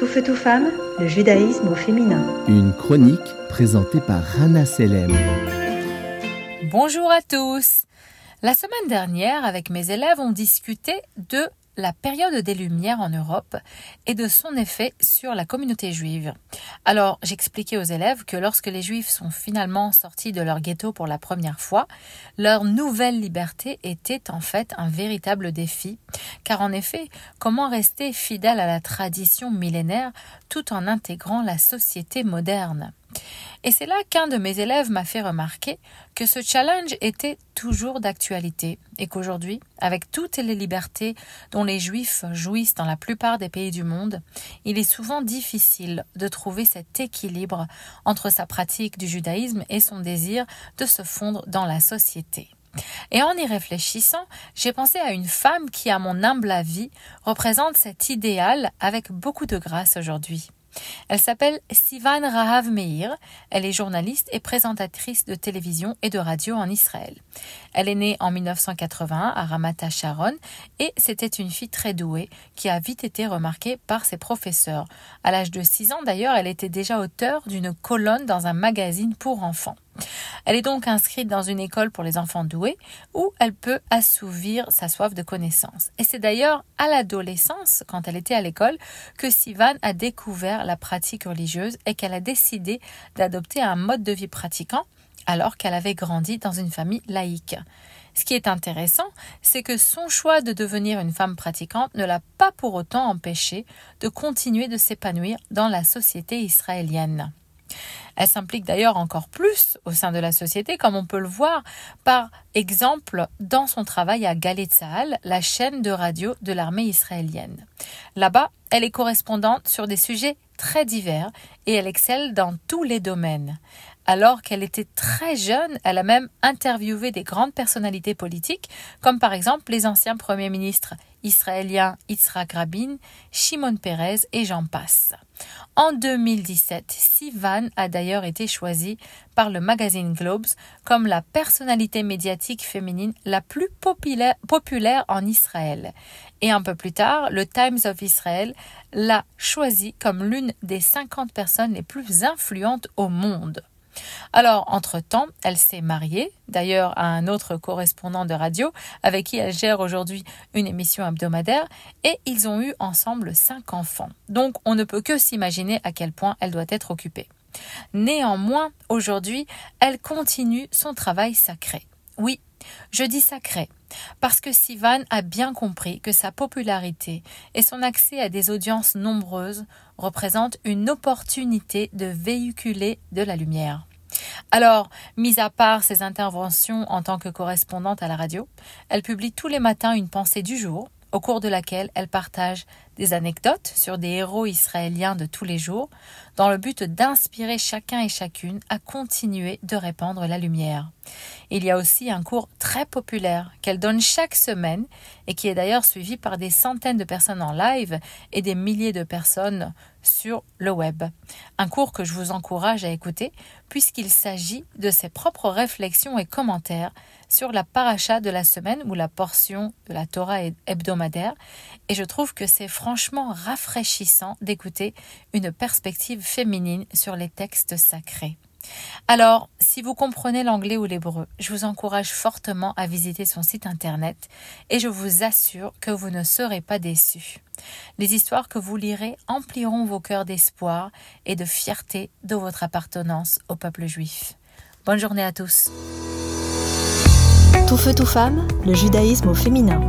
Tout feu, tout femme, le judaïsme au féminin. Une chronique présentée par Rana Selem. Bonjour à tous. La semaine dernière, avec mes élèves, on discutait de la période des Lumières en Europe et de son effet sur la communauté juive. Alors, j'expliquais aux élèves que lorsque les Juifs sont finalement sortis de leur ghetto pour la première fois, leur nouvelle liberté était en fait un véritable défi, car en effet, comment rester fidèle à la tradition millénaire tout en intégrant la société moderne? Et c'est là qu'un de mes élèves m'a fait remarquer que ce challenge était toujours d'actualité et qu'aujourd'hui, avec toutes les libertés dont les juifs jouissent dans la plupart des pays du monde, il est souvent difficile de trouver cet équilibre entre sa pratique du judaïsme et son désir de se fondre dans la société. Et en y réfléchissant, j'ai pensé à une femme qui, à mon humble avis, représente cet idéal avec beaucoup de grâce aujourd'hui. Elle s'appelle Sivan Rahav Meir. Elle est journaliste et présentatrice de télévision et de radio en Israël. Elle est née en 1981 à Ramat Sharon et c'était une fille très douée qui a vite été remarquée par ses professeurs. À l'âge de 6 ans d'ailleurs, elle était déjà auteure d'une colonne dans un magazine pour enfants. Elle est donc inscrite dans une école pour les enfants doués où elle peut assouvir sa soif de connaissances. Et c'est d'ailleurs à l'adolescence, quand elle était à l'école, que Sivan a découvert la pratique religieuse et qu'elle a décidé d'adopter un mode de vie pratiquant alors qu'elle avait grandi dans une famille laïque. Ce qui est intéressant, c'est que son choix de devenir une femme pratiquante ne l'a pas pour autant empêchée de continuer de s'épanouir dans la société israélienne. Elle s'implique d'ailleurs encore plus au sein de la société, comme on peut le voir par exemple dans son travail à Galet la chaîne de radio de l'armée israélienne. Là-bas, elle est correspondante sur des sujets très divers et elle excelle dans tous les domaines. Alors qu'elle était très jeune, elle a même interviewé des grandes personnalités politiques, comme par exemple les anciens premiers ministres israéliens Yitzhak Rabin, Shimon Peres et j'en passe. En 2017, Sivan a d'ailleurs été choisie par le magazine Globes comme la personnalité médiatique féminine la plus populaire, populaire en Israël. Et un peu plus tard, le Times of Israel l'a choisie comme l'une des 50 personnes les plus influentes au monde. Alors, entre-temps, elle s'est mariée, d'ailleurs à un autre correspondant de radio, avec qui elle gère aujourd'hui une émission hebdomadaire, et ils ont eu ensemble cinq enfants. Donc, on ne peut que s'imaginer à quel point elle doit être occupée. Néanmoins, aujourd'hui, elle continue son travail sacré. Oui, je dis sacré, parce que Sivan a bien compris que sa popularité et son accès à des audiences nombreuses représentent une opportunité de véhiculer de la lumière. Alors, mis à part ses interventions en tant que correspondante à la radio, elle publie tous les matins une pensée du jour, au cours de laquelle elle partage des anecdotes sur des héros israéliens de tous les jours, dans le but d'inspirer chacun et chacune à continuer de répandre la lumière. Il y a aussi un cours très populaire qu'elle donne chaque semaine et qui est d'ailleurs suivi par des centaines de personnes en live et des milliers de personnes sur le web. Un cours que je vous encourage à écouter puisqu'il s'agit de ses propres réflexions et commentaires sur la paracha de la semaine ou la portion de la Torah hebdomadaire et je trouve que c'est franchement rafraîchissant d'écouter une perspective féminine sur les textes sacrés. Alors, si vous comprenez l'anglais ou l'hébreu, je vous encourage fortement à visiter son site internet et je vous assure que vous ne serez pas déçus. Les histoires que vous lirez empliront vos cœurs d'espoir et de fierté de votre appartenance au peuple juif. Bonne journée à tous. Tout feu, tout femme, le judaïsme au féminin.